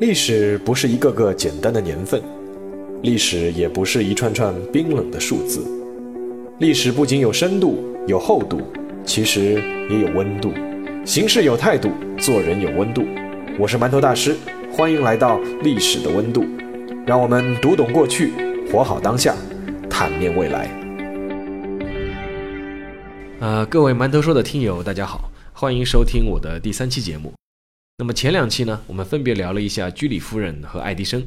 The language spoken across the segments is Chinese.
历史不是一个个简单的年份，历史也不是一串串冰冷的数字。历史不仅有深度、有厚度，其实也有温度。行事有态度，做人有温度。我是馒头大师，欢迎来到历史的温度。让我们读懂过去，活好当下，探面未来。呃，各位馒头说的听友，大家好，欢迎收听我的第三期节目。那么前两期呢，我们分别聊了一下居里夫人和爱迪生。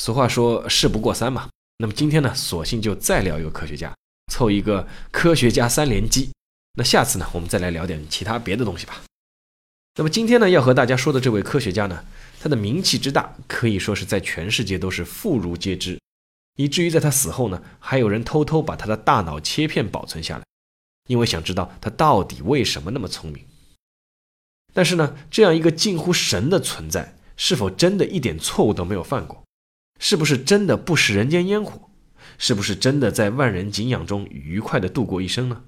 俗话说事不过三嘛。那么今天呢，索性就再聊一个科学家，凑一个科学家三连击。那下次呢，我们再来聊点其他别的东西吧。那么今天呢，要和大家说的这位科学家呢，他的名气之大，可以说是在全世界都是妇孺皆知，以至于在他死后呢，还有人偷偷把他的大脑切片保存下来，因为想知道他到底为什么那么聪明。但是呢，这样一个近乎神的存在，是否真的一点错误都没有犯过？是不是真的不食人间烟火？是不是真的在万人敬仰中愉快地度过一生呢？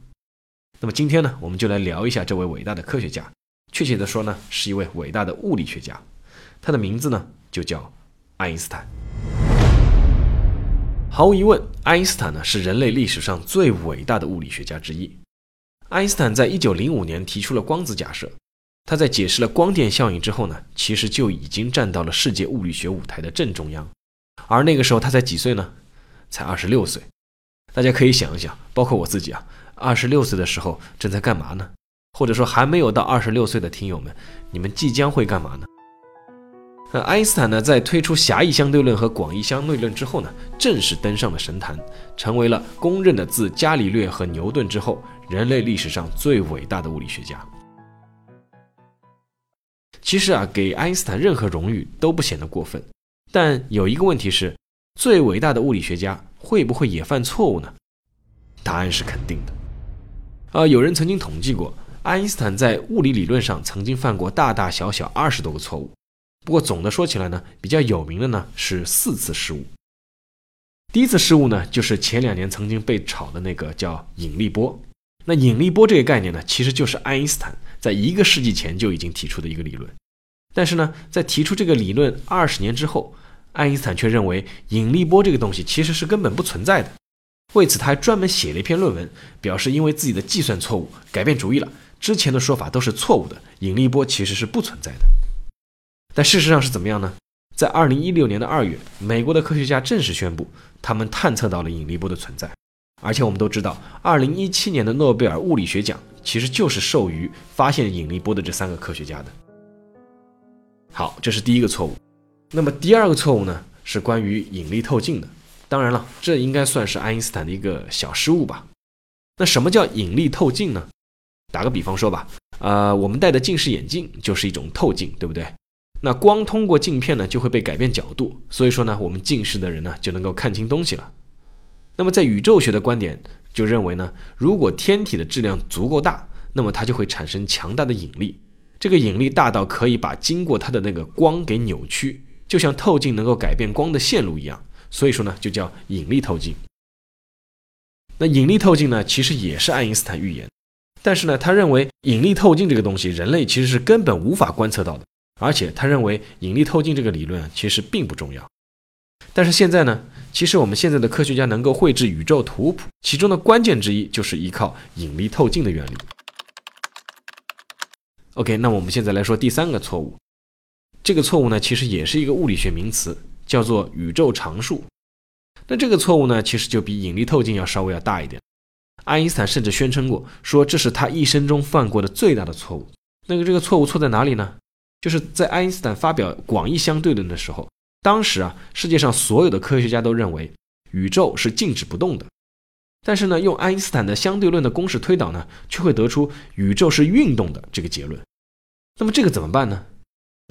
那么今天呢，我们就来聊一下这位伟大的科学家，确切的说呢，是一位伟大的物理学家，他的名字呢就叫爱因斯坦。毫无疑问，爱因斯坦呢是人类历史上最伟大的物理学家之一。爱因斯坦在一九零五年提出了光子假设。他在解释了光电效应之后呢，其实就已经站到了世界物理学舞台的正中央。而那个时候他才几岁呢？才二十六岁。大家可以想一想，包括我自己啊，二十六岁的时候正在干嘛呢？或者说还没有到二十六岁的听友们，你们即将会干嘛呢？那爱因斯坦呢，在推出狭义相对论和广义相对论之后呢，正式登上了神坛，成为了公认的自伽利略和牛顿之后，人类历史上最伟大的物理学家。其实啊，给爱因斯坦任何荣誉都不显得过分，但有一个问题是，最伟大的物理学家会不会也犯错误呢？答案是肯定的。啊，有人曾经统计过，爱因斯坦在物理理论上曾经犯过大大小小二十多个错误。不过总的说起来呢，比较有名的呢是四次失误。第一次失误呢，就是前两年曾经被炒的那个叫引力波。那引力波这个概念呢，其实就是爱因斯坦在一个世纪前就已经提出的一个理论。但是呢，在提出这个理论二十年之后，爱因斯坦却认为引力波这个东西其实是根本不存在的。为此，他还专门写了一篇论文，表示因为自己的计算错误改变主意了，之前的说法都是错误的，引力波其实是不存在的。但事实上是怎么样呢？在二零一六年的二月，美国的科学家正式宣布，他们探测到了引力波的存在。而且我们都知道，二零一七年的诺贝尔物理学奖其实就是授予发现引力波的这三个科学家的。好，这是第一个错误。那么第二个错误呢，是关于引力透镜的。当然了，这应该算是爱因斯坦的一个小失误吧。那什么叫引力透镜呢？打个比方说吧，呃，我们戴的近视眼镜就是一种透镜，对不对？那光通过镜片呢，就会被改变角度，所以说呢，我们近视的人呢，就能够看清东西了。那么在宇宙学的观点就认为呢，如果天体的质量足够大，那么它就会产生强大的引力。这个引力大到可以把经过它的那个光给扭曲，就像透镜能够改变光的线路一样。所以说呢，就叫引力透镜。那引力透镜呢，其实也是爱因斯坦预言，但是呢，他认为引力透镜这个东西，人类其实是根本无法观测到的，而且他认为引力透镜这个理论其实并不重要。但是现在呢，其实我们现在的科学家能够绘制宇宙图谱，其中的关键之一就是依靠引力透镜的原理。OK，那我们现在来说第三个错误。这个错误呢，其实也是一个物理学名词，叫做宇宙常数。那这个错误呢，其实就比引力透镜要稍微要大一点。爱因斯坦甚至宣称过，说这是他一生中犯过的最大的错误。那个这个错误错在哪里呢？就是在爱因斯坦发表广义相对论的时候，当时啊，世界上所有的科学家都认为宇宙是静止不动的。但是呢，用爱因斯坦的相对论的公式推导呢，却会得出宇宙是运动的这个结论。那么这个怎么办呢？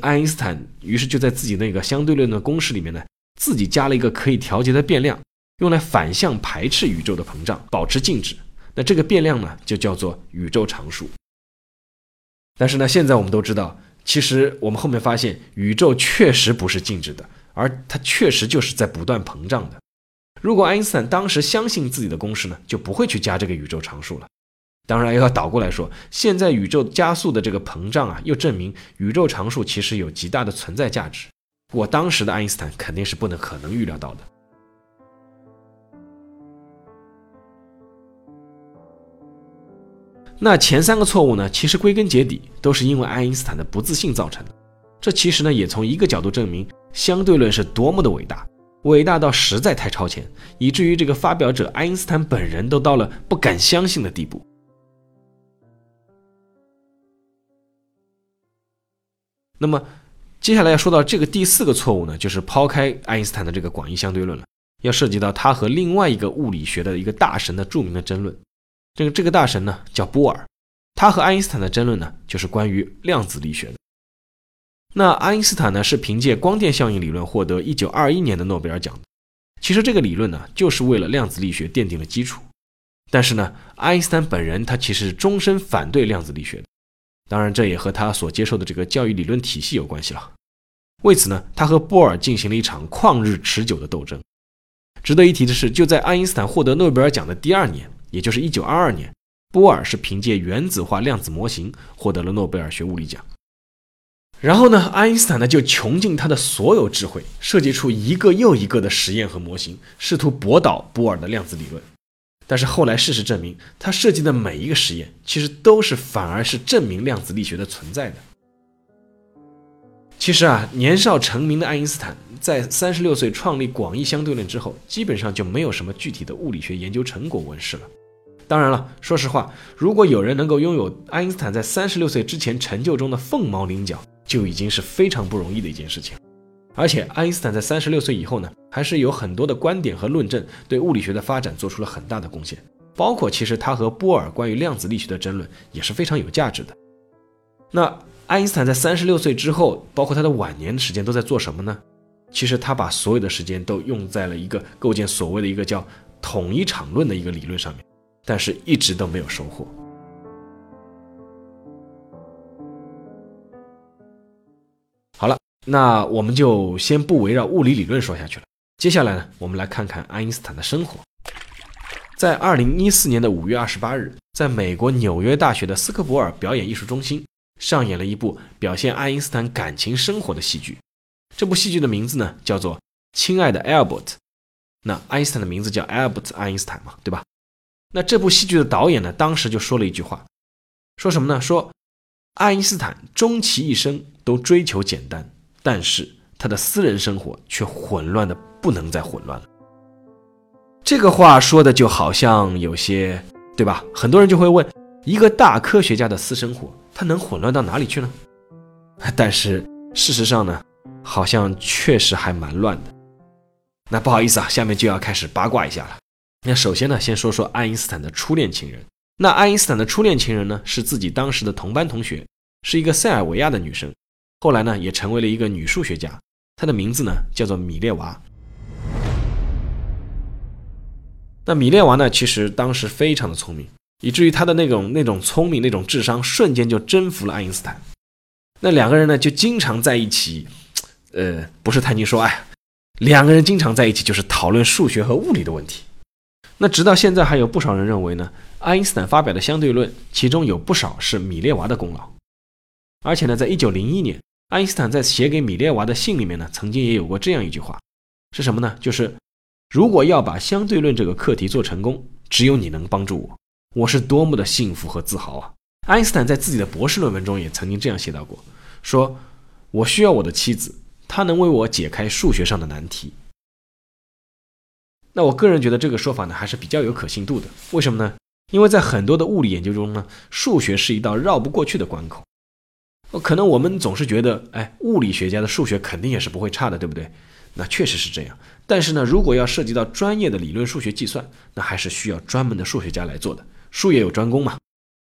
爱因斯坦于是就在自己那个相对论的公式里面呢，自己加了一个可以调节的变量，用来反向排斥宇宙的膨胀，保持静止。那这个变量呢，就叫做宇宙常数。但是呢，现在我们都知道，其实我们后面发现，宇宙确实不是静止的，而它确实就是在不断膨胀的。如果爱因斯坦当时相信自己的公式呢，就不会去加这个宇宙常数了。当然，又要倒过来说，现在宇宙加速的这个膨胀啊，又证明宇宙常数其实有极大的存在价值。不过当时的爱因斯坦肯定是不能可能预料到的。那前三个错误呢，其实归根结底都是因为爱因斯坦的不自信造成的。这其实呢，也从一个角度证明相对论是多么的伟大，伟大到实在太超前，以至于这个发表者爱因斯坦本人都到了不敢相信的地步。那么，接下来要说到这个第四个错误呢，就是抛开爱因斯坦的这个广义相对论了，要涉及到他和另外一个物理学的一个大神的著名的争论。这个这个大神呢叫波尔，他和爱因斯坦的争论呢就是关于量子力学的。那爱因斯坦呢是凭借光电效应理论获得1921年的诺贝尔奖的。其实这个理论呢就是为了量子力学奠定了基础。但是呢，爱因斯坦本人他其实终身反对量子力学的。当然，这也和他所接受的这个教育理论体系有关系了。为此呢，他和波尔进行了一场旷日持久的斗争。值得一提的是，就在爱因斯坦获得诺贝尔奖的第二年。也就是一九二二年，波尔是凭借原子化量子模型获得了诺贝尔学物理奖。然后呢，爱因斯坦呢就穷尽他的所有智慧，设计出一个又一个的实验和模型，试图驳倒波尔的量子理论。但是后来事实证明，他设计的每一个实验其实都是反而是证明量子力学的存在的。其实啊，年少成名的爱因斯坦在三十六岁创立广义相对论之后，基本上就没有什么具体的物理学研究成果问世了。当然了，说实话，如果有人能够拥有爱因斯坦在三十六岁之前成就中的凤毛麟角，就已经是非常不容易的一件事情。而且，爱因斯坦在三十六岁以后呢，还是有很多的观点和论证，对物理学的发展做出了很大的贡献。包括其实他和波尔关于量子力学的争论也是非常有价值的。那爱因斯坦在三十六岁之后，包括他的晚年的时间都在做什么呢？其实他把所有的时间都用在了一个构建所谓的一个叫统一场论的一个理论上面。但是一直都没有收获。好了，那我们就先不围绕物理理论说下去了。接下来呢，我们来看看爱因斯坦的生活。在二零一四年的五月二十八日，在美国纽约大学的斯科伯尔表演艺术中心上演了一部表现爱因斯坦感情生活的戏剧。这部戏剧的名字呢，叫做《亲爱的 Albert》。那爱因斯坦的名字叫 Albert 爱因斯坦嘛，对吧？那这部戏剧的导演呢，当时就说了一句话，说什么呢？说爱因斯坦终其一生都追求简单，但是他的私人生活却混乱的不能再混乱了。这个话说的就好像有些，对吧？很多人就会问，一个大科学家的私生活，他能混乱到哪里去呢？但是事实上呢，好像确实还蛮乱的。那不好意思啊，下面就要开始八卦一下了。那首先呢，先说说爱因斯坦的初恋情人。那爱因斯坦的初恋情人呢，是自己当时的同班同学，是一个塞尔维亚的女生，后来呢，也成为了一个女数学家。她的名字呢，叫做米列娃。那米列娃呢，其实当时非常的聪明，以至于她的那种那种聪明、那种智商，瞬间就征服了爱因斯坦。那两个人呢，就经常在一起，呃，不是谈情说爱，两个人经常在一起，就是讨论数学和物理的问题。那直到现在，还有不少人认为呢，爱因斯坦发表的相对论，其中有不少是米列娃的功劳。而且呢，在一九零一年，爱因斯坦在写给米列娃的信里面呢，曾经也有过这样一句话，是什么呢？就是如果要把相对论这个课题做成功，只有你能帮助我，我是多么的幸福和自豪啊！爱因斯坦在自己的博士论文中也曾经这样写到过，说我需要我的妻子，她能为我解开数学上的难题。那我个人觉得这个说法呢还是比较有可信度的。为什么呢？因为在很多的物理研究中呢，数学是一道绕不过去的关口。可能我们总是觉得，哎，物理学家的数学肯定也是不会差的，对不对？那确实是这样。但是呢，如果要涉及到专业的理论数学计算，那还是需要专门的数学家来做的。术业有专攻嘛。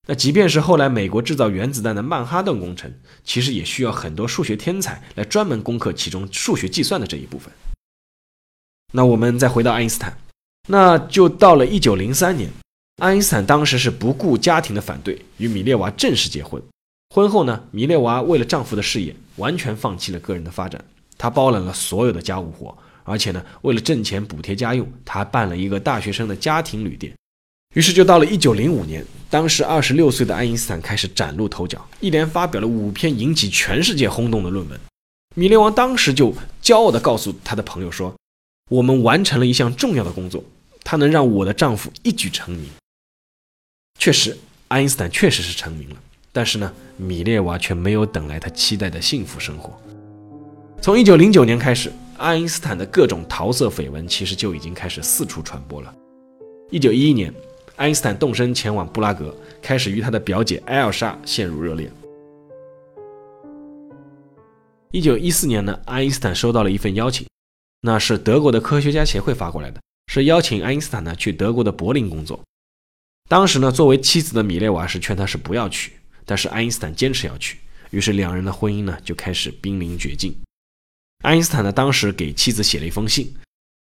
那即便是后来美国制造原子弹的曼哈顿工程，其实也需要很多数学天才来专门攻克其中数学计算的这一部分。那我们再回到爱因斯坦，那就到了一九零三年，爱因斯坦当时是不顾家庭的反对，与米列娃正式结婚。婚后呢，米列娃为了丈夫的事业，完全放弃了个人的发展，她包揽了所有的家务活，而且呢，为了挣钱补贴家用，她还办了一个大学生的家庭旅店。于是就到了一九零五年，当时二十六岁的爱因斯坦开始崭露头角，一连发表了五篇引起全世界轰动的论文。米列王当时就骄傲地告诉他的朋友说：“我们完成了一项重要的工作，它能让我的丈夫一举成名。”确实，爱因斯坦确实是成名了，但是呢，米列娃却没有等来他期待的幸福生活。从1909年开始，爱因斯坦的各种桃色绯闻其实就已经开始四处传播了。1911年，爱因斯坦动身前往布拉格，开始与他的表姐艾尔莎陷入热恋。一九一四年呢，爱因斯坦收到了一份邀请，那是德国的科学家协会发过来的，是邀请爱因斯坦呢去德国的柏林工作。当时呢，作为妻子的米列娃是劝他是不要去，但是爱因斯坦坚持要去，于是两人的婚姻呢就开始濒临绝境。爱因斯坦呢当时给妻子写了一封信，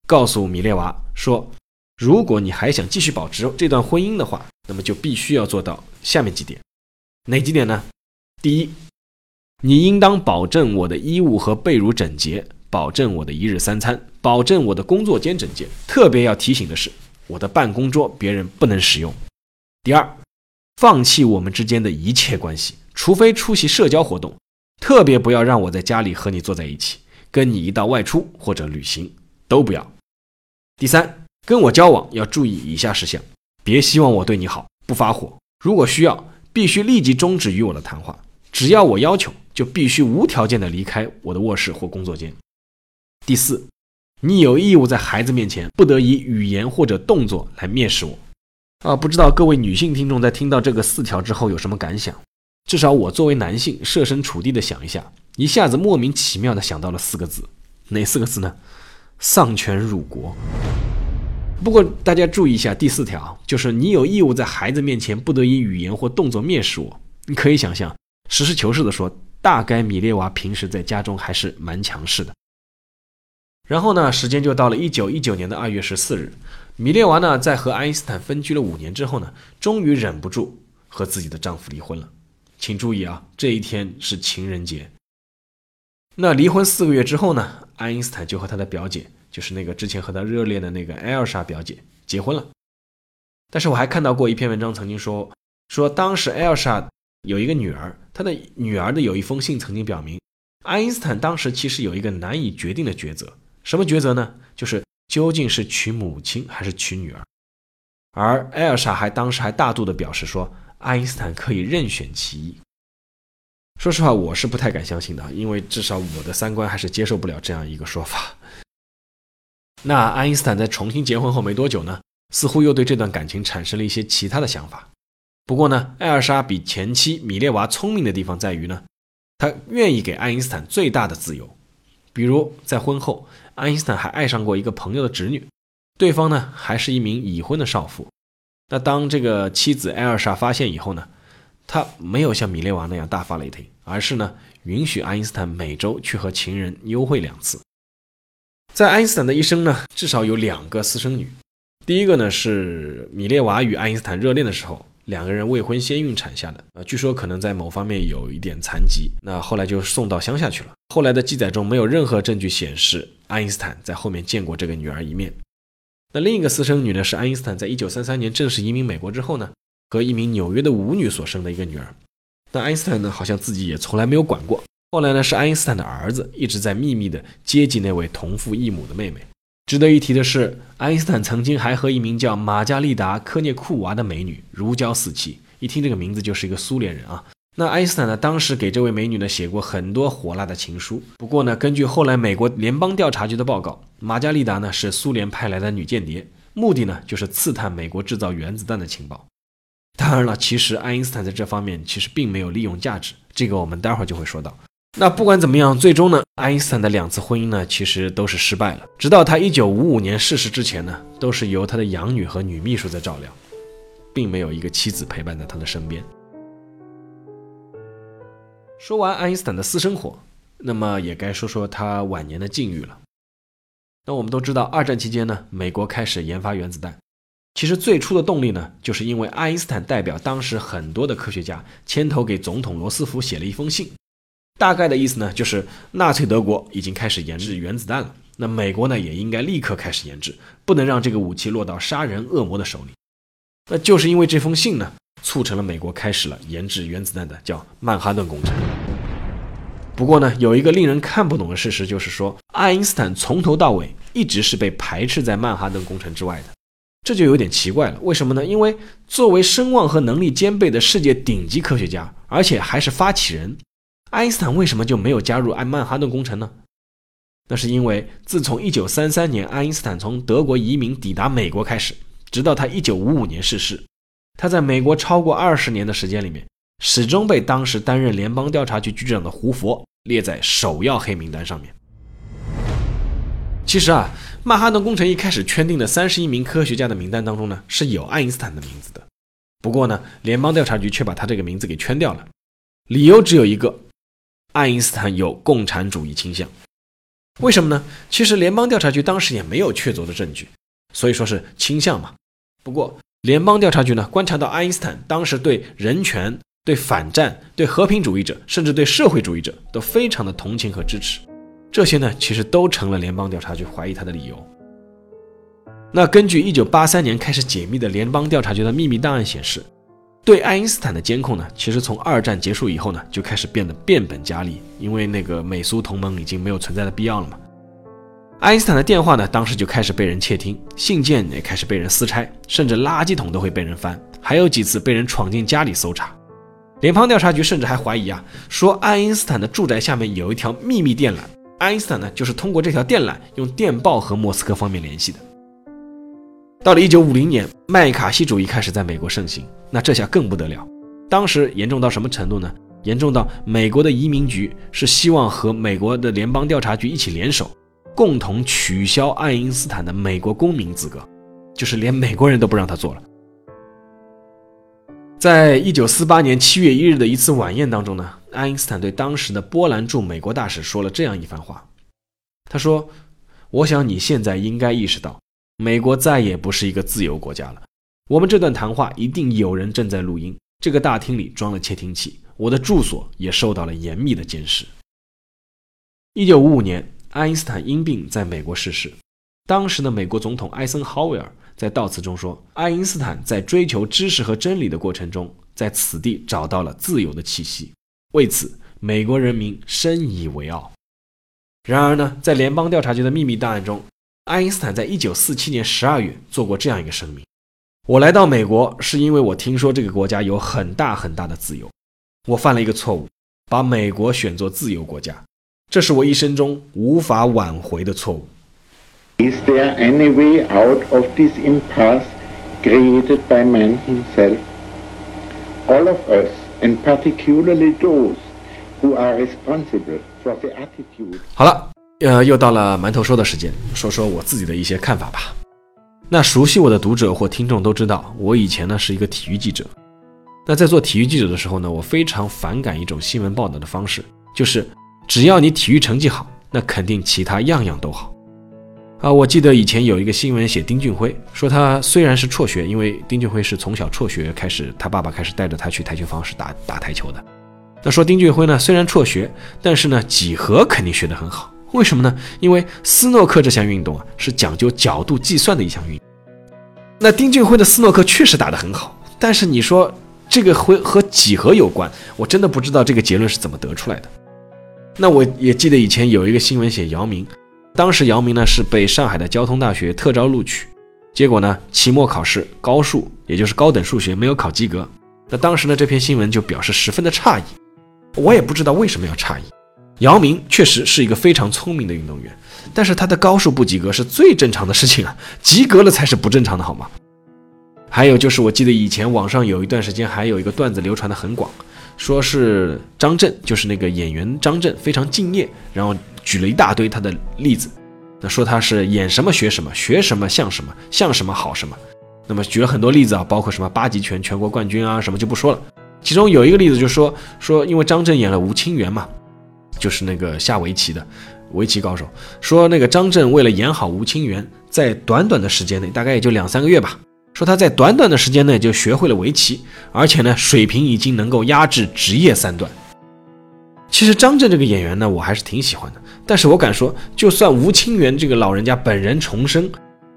告诉米列娃说，如果你还想继续保持这段婚姻的话，那么就必须要做到下面几点，哪几点呢？第一。你应当保证我的衣物和被褥整洁，保证我的一日三餐，保证我的工作间整洁。特别要提醒的是，我的办公桌别人不能使用。第二，放弃我们之间的一切关系，除非出席社交活动，特别不要让我在家里和你坐在一起，跟你一道外出或者旅行都不要。第三，跟我交往要注意以下事项：别希望我对你好，不发火。如果需要，必须立即终止与我的谈话。只要我要求。就必须无条件的离开我的卧室或工作间。第四，你有义务在孩子面前不得以语言或者动作来蔑视我。啊，不知道各位女性听众在听到这个四条之后有什么感想？至少我作为男性，设身处地的想一下，一下子莫名其妙的想到了四个字，哪四个字呢？丧权辱国。不过大家注意一下，第四条就是你有义务在孩子面前不得以语言或动作蔑视我。你可以想象，实事求是的说。大概米列娃平时在家中还是蛮强势的。然后呢，时间就到了一九一九年的二月十四日，米列娃呢在和爱因斯坦分居了五年之后呢，终于忍不住和自己的丈夫离婚了。请注意啊，这一天是情人节。那离婚四个月之后呢，爱因斯坦就和他的表姐，就是那个之前和他热恋的那个艾尔莎表姐结婚了。但是我还看到过一篇文章，曾经说说当时艾尔莎。有一个女儿，她的女儿的有一封信曾经表明，爱因斯坦当时其实有一个难以决定的抉择，什么抉择呢？就是究竟是娶母亲还是娶女儿。而艾尔莎还当时还大度的表示说，爱因斯坦可以任选其一。说实话，我是不太敢相信的，因为至少我的三观还是接受不了这样一个说法。那爱因斯坦在重新结婚后没多久呢，似乎又对这段感情产生了一些其他的想法。不过呢，艾尔莎比前妻米列娃聪明的地方在于呢，她愿意给爱因斯坦最大的自由。比如在婚后，爱因斯坦还爱上过一个朋友的侄女，对方呢还是一名已婚的少妇。那当这个妻子艾尔莎发现以后呢，他没有像米列娃那样大发雷霆，而是呢允许爱因斯坦每周去和情人幽会两次。在爱因斯坦的一生呢，至少有两个私生女，第一个呢是米列娃与爱因斯坦热恋的时候。两个人未婚先孕产下的，呃，据说可能在某方面有一点残疾，那后来就送到乡下去了。后来的记载中没有任何证据显示爱因斯坦在后面见过这个女儿一面。那另一个私生女呢，是爱因斯坦在一九三三年正式移民美国之后呢，和一名纽约的舞女所生的一个女儿。那爱因斯坦呢，好像自己也从来没有管过。后来呢，是爱因斯坦的儿子一直在秘密的接济那位同父异母的妹妹。值得一提的是，爱因斯坦曾经还和一名叫玛加丽达·科涅库娃的美女如胶似漆。一听这个名字，就是一个苏联人啊。那爱因斯坦呢，当时给这位美女呢写过很多火辣的情书。不过呢，根据后来美国联邦调查局的报告，玛加丽达呢是苏联派来的女间谍，目的呢就是刺探美国制造原子弹的情报。当然了，其实爱因斯坦在这方面其实并没有利用价值，这个我们待会儿就会说到。那不管怎么样，最终呢，爱因斯坦的两次婚姻呢，其实都是失败了。直到他一九五五年逝世之前呢，都是由他的养女和女秘书在照料，并没有一个妻子陪伴在他的身边。说完爱因斯坦的私生活，那么也该说说他晚年的境遇了。那我们都知道，二战期间呢，美国开始研发原子弹，其实最初的动力呢，就是因为爱因斯坦代表当时很多的科学家牵头给总统罗斯福写了一封信。大概的意思呢，就是纳粹德国已经开始研制原子弹了，那美国呢也应该立刻开始研制，不能让这个武器落到杀人恶魔的手里。那就是因为这封信呢，促成了美国开始了研制原子弹的叫曼哈顿工程。不过呢，有一个令人看不懂的事实，就是说爱因斯坦从头到尾一直是被排斥在曼哈顿工程之外的，这就有点奇怪了。为什么呢？因为作为声望和能力兼备的世界顶级科学家，而且还是发起人，爱因斯坦为什么就没有加入爱曼哈顿工程呢？那是因为自从1933年爱因斯坦从德国移民抵达美国开始，直到他1955年逝世，他在美国超过二十年的时间里面，始终被当时担任联邦调查局局长的胡佛列在首要黑名单上面。其实啊，曼哈顿工程一开始圈定的三十一名科学家的名单当中呢，是有爱因斯坦的名字的。不过呢，联邦调查局却把他这个名字给圈掉了，理由只有一个：爱因斯坦有共产主义倾向。为什么呢？其实联邦调查局当时也没有确凿的证据，所以说是倾向嘛。不过联邦调查局呢，观察到爱因斯坦当时对人权、对反战、对和平主义者，甚至对社会主义者都非常的同情和支持，这些呢，其实都成了联邦调查局怀疑他的理由。那根据1983年开始解密的联邦调查局的秘密档案显示。对爱因斯坦的监控呢，其实从二战结束以后呢，就开始变得变本加厉，因为那个美苏同盟已经没有存在的必要了嘛。爱因斯坦的电话呢，当时就开始被人窃听，信件也开始被人撕拆，甚至垃圾桶都会被人翻，还有几次被人闯进家里搜查。联邦调查局甚至还怀疑啊，说爱因斯坦的住宅下面有一条秘密电缆，爱因斯坦呢就是通过这条电缆用电报和莫斯科方面联系的。到了一九五零年，麦卡锡主义开始在美国盛行，那这下更不得了。当时严重到什么程度呢？严重到美国的移民局是希望和美国的联邦调查局一起联手，共同取消爱因斯坦的美国公民资格，就是连美国人都不让他做了。在一九四八年七月一日的一次晚宴当中呢，爱因斯坦对当时的波兰驻美国大使说了这样一番话，他说：“我想你现在应该意识到。”美国再也不是一个自由国家了。我们这段谈话一定有人正在录音。这个大厅里装了窃听器，我的住所也受到了严密的监视。一九五五年，爱因斯坦因病在美国逝世。当时的美国总统艾森豪威尔在悼词中说：“爱因斯坦在追求知识和真理的过程中，在此地找到了自由的气息，为此美国人民深以为傲。”然而呢，在联邦调查局的秘密档案中。爱因斯坦在一九四七年十二月做过这样一个声明：“我来到美国是因为我听说这个国家有很大很大的自由。我犯了一个错误，把美国选作自由国家，这是我一生中无法挽回的错误。” Is there any way out of this impasse created by man himself? All of us, and particularly those who are responsible for the attitude. 好了。呃，又到了馒头说的时间，说说我自己的一些看法吧。那熟悉我的读者或听众都知道，我以前呢是一个体育记者。那在做体育记者的时候呢，我非常反感一种新闻报道的方式，就是只要你体育成绩好，那肯定其他样样都好。啊，我记得以前有一个新闻写丁俊晖，说他虽然是辍学，因为丁俊晖是从小辍学开始，他爸爸开始带着他去台球房是打打台球的。那说丁俊晖呢，虽然辍学，但是呢几何肯定学得很好。为什么呢？因为斯诺克这项运动啊，是讲究角度计算的一项运动。那丁俊晖的斯诺克确实打得很好，但是你说这个会和几何有关，我真的不知道这个结论是怎么得出来的。那我也记得以前有一个新闻写姚明，当时姚明呢是被上海的交通大学特招录取，结果呢期末考试高数，也就是高等数学没有考及格。那当时呢这篇新闻就表示十分的诧异，我也不知道为什么要诧异。姚明确实是一个非常聪明的运动员，但是他的高数不及格是最正常的事情啊，及格了才是不正常的，好吗？还有就是，我记得以前网上有一段时间还有一个段子流传的很广，说是张震，就是那个演员张震非常敬业，然后举了一大堆他的例子，那说他是演什么学什么，学什么像什么，像什么好什么，那么举了很多例子啊，包括什么八极拳全国冠军啊什么就不说了，其中有一个例子就说说因为张震演了吴清源嘛。就是那个下围棋的围棋高手，说那个张震为了演好吴清源，在短短的时间内，大概也就两三个月吧，说他在短短的时间内就学会了围棋，而且呢，水平已经能够压制职业三段。其实张震这个演员呢，我还是挺喜欢的，但是我敢说，就算吴清源这个老人家本人重生，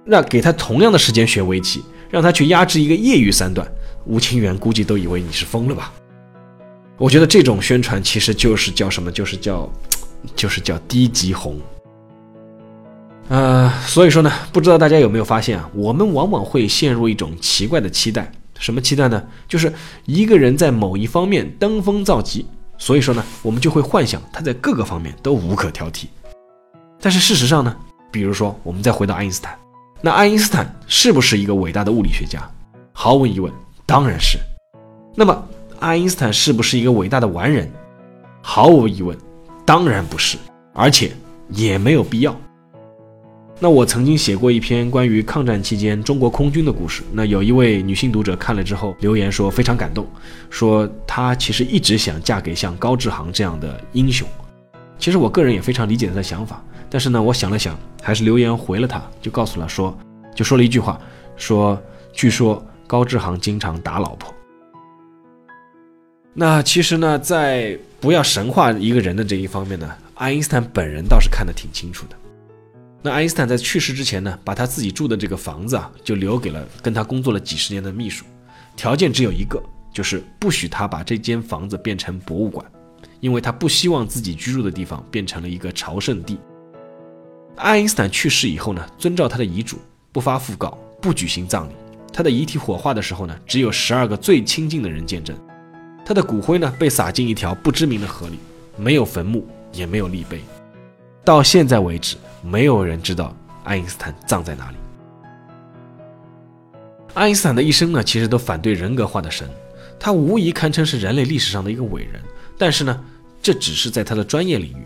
那给他同样的时间学围棋，让他去压制一个业余三段，吴清源估计都以为你是疯了吧。我觉得这种宣传其实就是叫什么？就是叫，就是叫低级红。呃，所以说呢，不知道大家有没有发现啊？我们往往会陷入一种奇怪的期待，什么期待呢？就是一个人在某一方面登峰造极，所以说呢，我们就会幻想他在各个方面都无可挑剔。但是事实上呢，比如说我们再回到爱因斯坦，那爱因斯坦是不是一个伟大的物理学家？毫无疑问，当然是。那么。爱因斯坦是不是一个伟大的完人？毫无疑问，当然不是，而且也没有必要。那我曾经写过一篇关于抗战期间中国空军的故事，那有一位女性读者看了之后留言说非常感动，说她其实一直想嫁给像高志航这样的英雄。其实我个人也非常理解她的想法，但是呢，我想了想，还是留言回了她，就告诉了说，就说了一句话，说据说高志航经常打老婆。那其实呢，在不要神化一个人的这一方面呢，爱因斯坦本人倒是看得挺清楚的。那爱因斯坦在去世之前呢，把他自己住的这个房子啊，就留给了跟他工作了几十年的秘书，条件只有一个，就是不许他把这间房子变成博物馆，因为他不希望自己居住的地方变成了一个朝圣地。爱因斯坦去世以后呢，遵照他的遗嘱，不发讣告，不举行葬礼，他的遗体火化的时候呢，只有十二个最亲近的人见证。他的骨灰呢，被撒进一条不知名的河里，没有坟墓，也没有立碑。到现在为止，没有人知道爱因斯坦葬在哪里。爱因斯坦的一生呢，其实都反对人格化的神，他无疑堪称是人类历史上的一个伟人。但是呢，这只是在他的专业领域，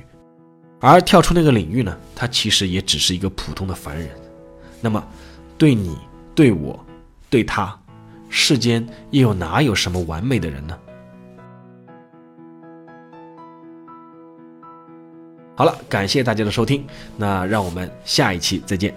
而跳出那个领域呢，他其实也只是一个普通的凡人。那么，对你、对我、对他，世间又有哪有什么完美的人呢？好了，感谢大家的收听，那让我们下一期再见。